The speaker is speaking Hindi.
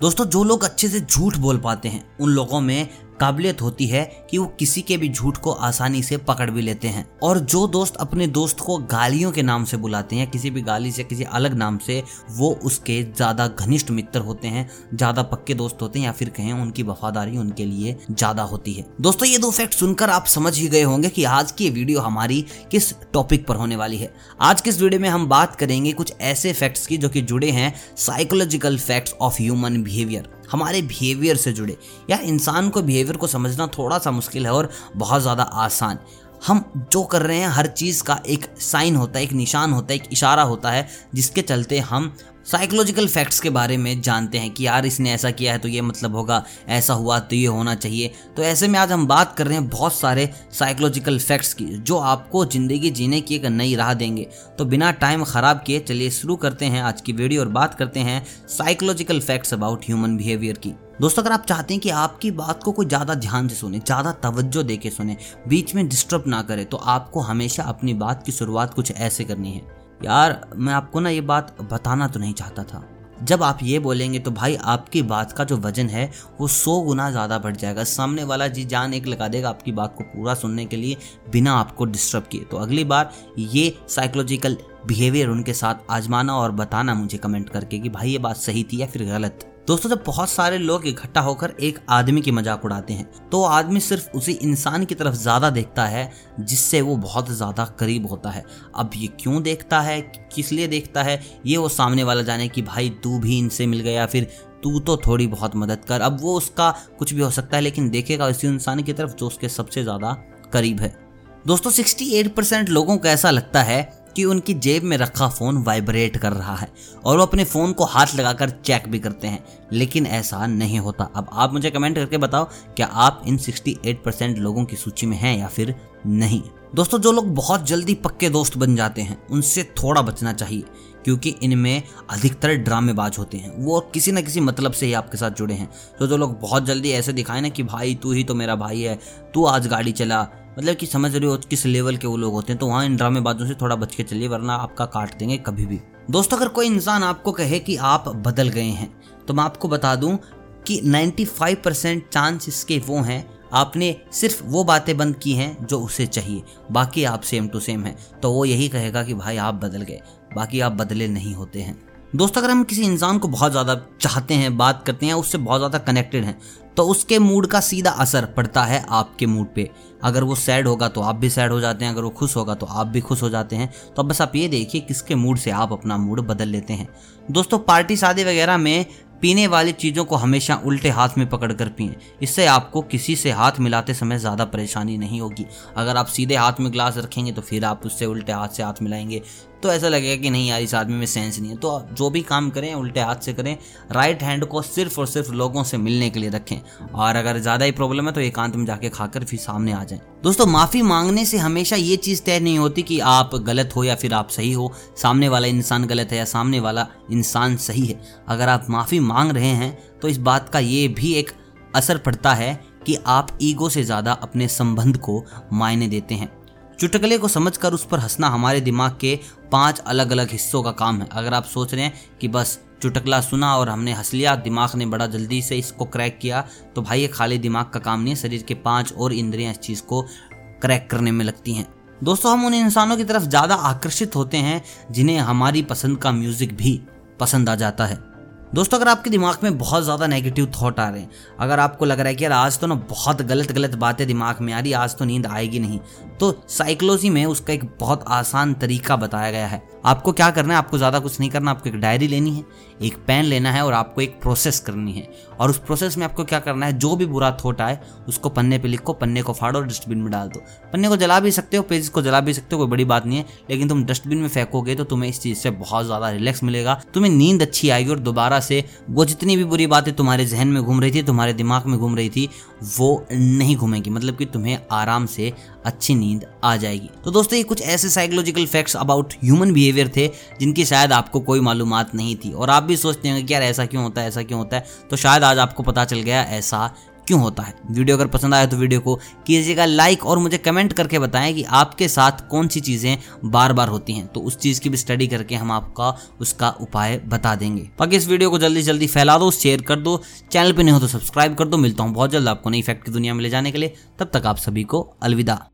दोस्तों जो लोग अच्छे से झूठ बोल पाते हैं उन लोगों में काबिलियत होती है कि वो किसी के भी झूठ को आसानी से पकड़ भी लेते हैं। और जो दोस्त अपने दोस्त को गालियों के नाम से बुलाते हैं, किसी भी गाली से, किसी अलग नाम से, वो उसके ज़्यादा घनिष्ठ मित्र होते हैं, ज़्यादा पक्के दोस्त होते हैं या फिर कहें उनकी वफादारी उनके लिए ज़्यादा होती है। दोस्तों, ये दो फैक्ट सुनकर आप समझ ही गए होंगे कि आज की वीडियो हमारी किस टॉपिक पर होने वाली है। आज के इस वीडियो में हम बात करेंगे कुछ ऐसे फैक्ट्स की जो कि जुड़े हैं psychological facts of human behaviour हमारे बिहेवियर से जुड़े। यार, इंसान को बिहेवियर को समझना थोड़ा सा मुश्किल है और बहुत ज़्यादा आसान। हम जो कर रहे हैं, हर चीज़ का एक साइन होता है, एक निशान होता है, एक इशारा होता है, जिसके चलते हम साइकोलॉजिकल फैक्ट्स के बारे में जानते हैं कि यार इसने ऐसा किया है तो ये मतलब होगा, ऐसा हुआ तो ये होना चाहिए। तो ऐसे में आज हम बात कर रहे हैं बहुत सारे साइकोलॉजिकल फैक्ट्स की, जो आपको ज़िंदगी जीने की एक नई राह देंगे। तो बिना टाइम ख़राब किए चलिए शुरू करते हैं आज की वीडियो और बात करते हैं psychological facts about human behaviour की। दोस्तों, अगर आप चाहते हैं कि आपकी बात को कोई ज़्यादा ध्यान से सुने, ज़्यादा तवज्जो दे के सुने, बीच में डिस्टर्ब ना करे तो आपको हमेशा अपनी बात की शुरुआत कुछ ऐसे करनी है। यार, मैं आपको ना ये बात बताना तो नहीं चाहता था। जब आप ये बोलेंगे तो भाई आपकी बात का जो वज़न है, वो सौ गुना ज़्यादा बढ़ जाएगा। सामने वाला जी जान एक लगा देगा आपकी बात को पूरा सुनने के लिए, बिना आपको डिस्टर्ब किए। तो अगली बार ये साइकोलॉजिकल बिहेवियर उनके साथ आजमाना और बताना मुझे कमेंट करके कि भाई ये बात सही थी या फिर गलत। दोस्तों, जब बहुत सारे लोग इकट्ठा होकर एक आदमी की मज़ाक उड़ाते हैं तो आदमी सिर्फ़ उसी इंसान की तरफ़ ज़्यादा देखता है, जिससे वो बहुत ज़्यादा करीब होता है। अब ये क्यों देखता है? किस लिए देखता है? ये वो सामने वाला जाने कि भाई तू भी इनसे मिल गया, फिर तू तो थोड़ी बहुत मदद कर। अब वो उसका कुछ भी हो सकता है, लेकिन देखेगा उसी इंसान की तरफ़ जो उसके सबसे ज़्यादा करीब है। दोस्तों 68 परसेंट लोगों को ऐसा लगता है कि उनकी जेब में रखा फ़ोन वाइब्रेट कर रहा है और वो अपने फ़ोन को हाथ लगाकर चेक भी करते हैं। लेकिन ऐसा नहीं होता। अब आप मुझे कमेंट करके बताओ, क्या आप इन 68 परसेंट लोगों की सूची में हैं या फिर नहीं? दोस्तों, जो लोग बहुत जल्दी पक्के दोस्त बन जाते हैं, उनसे थोड़ा बचना चाहिए, क्योंकि इनमें अधिकतर ड्रामेबाज होते हैं। वो किसी न किसी मतलब से ही आपके साथ जुड़े हैं। तो जो लोग बहुत जल्दी ऐसे दिखाए ना कि, भाई, तू ही तो मेरा भाई है, तू आज गाड़ी चला मतलब कि समझ रहे हो किस लेवल के वो लोग होते हैं तो वहाँ इन ड्रामेबाजों से थोड़ा बच के चलिए, वरना आपका काट देंगे कभी भी। दोस्तों, अगर कोई इंसान आपको कहे कि आप बदल गए हैं तो मैं आपको बता दूँ कि 95 परसेंट चांस इसके वो हैं, आपने सिर्फ़ वो बातें बंद की हैं जो उसे चाहिए, बाकी आप सेम टू सेम हैं। तो वो यही कहेगा कि भाई, आप बदल गए, बाकी आप बदले नहीं होते हैं। दोस्तों, अगर हम किसी इंसान को बहुत ज़्यादा चाहते हैं, बात करते हैं, उससे बहुत ज़्यादा कनेक्टेड हैं तो उसके मूड का सीधा असर पड़ता है आपके मूड पे। अगर वो सैड होगा तो आप भी सैड हो जाते हैं, अगर वो खुश होगा तो आप भी खुश हो जाते हैं। तो बस आप ये देखिए किसके मूड से आप अपना मूड बदल लेते हैं। दोस्तों, पार्टी शादी वगैरह में पीने वाली चीज़ों को हमेशा उल्टे हाथ में पकड़ कर पिए। इससे आपको किसी से हाथ मिलाते समय ज़्यादा परेशानी नहीं होगी। अगर आप सीधे हाथ में ग्लास रखेंगे तो फिर आप उससे उल्टे हाथ से हाथ मिलाएँगे। तो ऐसा लगेगा कि नहीं यार, इस आदमी में सेंस नहीं है। तो जो भी काम करें, उल्टे हाथ से करें राइट हैंड को सिर्फ़ और सिर्फ़ लोगों से मिलने के लिए रखें। और अगर ज़्यादा ही प्रॉब्लम है तो एकांत में जाके खाकर फिर सामने आ जाएँ। दोस्तों, माफ़ी मांगने से हमेशा ये चीज़ तय नहीं होती कि आप गलत हो या फिर आप सही हो। सामने वाला इंसान गलत है या सामने वाला इंसान सही है। अगर आप माफ़ी मांग रहे हैं तो इस बात का ये भी एक असर पड़ता है कि आप ईगो से ज़्यादा अपने संबंध को मायने देते हैं। चुटकले को समझकर उस पर हंसना हमारे दिमाग के पाँच अलग अलग हिस्सों का काम है। अगर आप सोच रहे हैं कि बस चुटकला सुना और हमने हंस लिया, दिमाग ने बड़ा जल्दी से इसको क्रैक किया तो भाई ये खाली दिमाग का काम नहीं है। शरीर के पाँच और इंद्रियाँ इस चीज़ को क्रैक करने में लगती हैं। दोस्तों, हम उन इंसानों की तरफ़ ज़्यादा आकर्षित होते हैं जिन्हें हमारी पसंद का म्यूज़िक भी पसंद आ जाता है। दोस्तों, अगर आपके दिमाग में बहुत ज़्यादा नेगेटिव थॉट आ रहे हैं, अगर आपको लग रहा है कि यार आज तो ना बहुत गलत गलत बातें दिमाग में आ रही, आज तो नींद आएगी नहीं तो साइकोलॉजी में उसका एक बहुत आसान तरीका बताया गया है। आपको क्या करना है? आपको ज़्यादा कुछ नहीं करना, आपको एक डायरी लेनी है, एक पेन लेना है और आपको एक प्रोसेस करनी है। और उस प्रोसेस में आपको क्या करना है? जो भी बुरा थोट आए, उसको पन्ने पे लिखो, पन्ने को फाड़ो और डस्टबिन में डाल दो। पन्ने को जला भी सकते हो पेज को जला भी सकते हो, कोई बड़ी बात नहीं है, लेकिन तुम डस्टबिन में फेंकोगे तो तुम्हें इस चीज़ से बहुत ज़्यादा रिलैक्स मिलेगा। तुम्हें नींद अच्छी आएगी और दोबारा से वो जितनी भी बुरी बातें तुम्हारे जहन में घूम रही थी, तुम्हारे दिमाग में घूम रही थी, वो नहीं घूमेंगी। मतलब कि तुम्हें आराम से अच्छी नींद आ जाएगी। तो दोस्तों, ये कुछ ऐसे psychological facts about human behaviour थे, जिनकी शायद आपको कोई मालूम नहीं थी। और आप भी सोचते हैं कि यार ऐसा क्यों होता है, ऐसा क्यों होता है? तो शायद आज आपको पता चल गया ऐसा क्यों होता है। वीडियो अगर पसंद आया तो वीडियो को कीजिएगा लाइक और मुझे कमेंट करके बताएँ कि आपके साथ कौन सी चीज़ें बार बार होती हैं। तो उस चीज़ की भी स्टडी करके हम आपका उसका उपाय बता देंगे। बाकी इस वीडियो को जल्दी जल्दी फैला दो शेयर कर दो। चैनल पे नहीं हो तो सब्सक्राइब कर दो। मिलता हूँ बहुत जल्द आपको नई फैक्ट की दुनिया में ले जाने के लिए। तब तक आप सभी को अलविदा।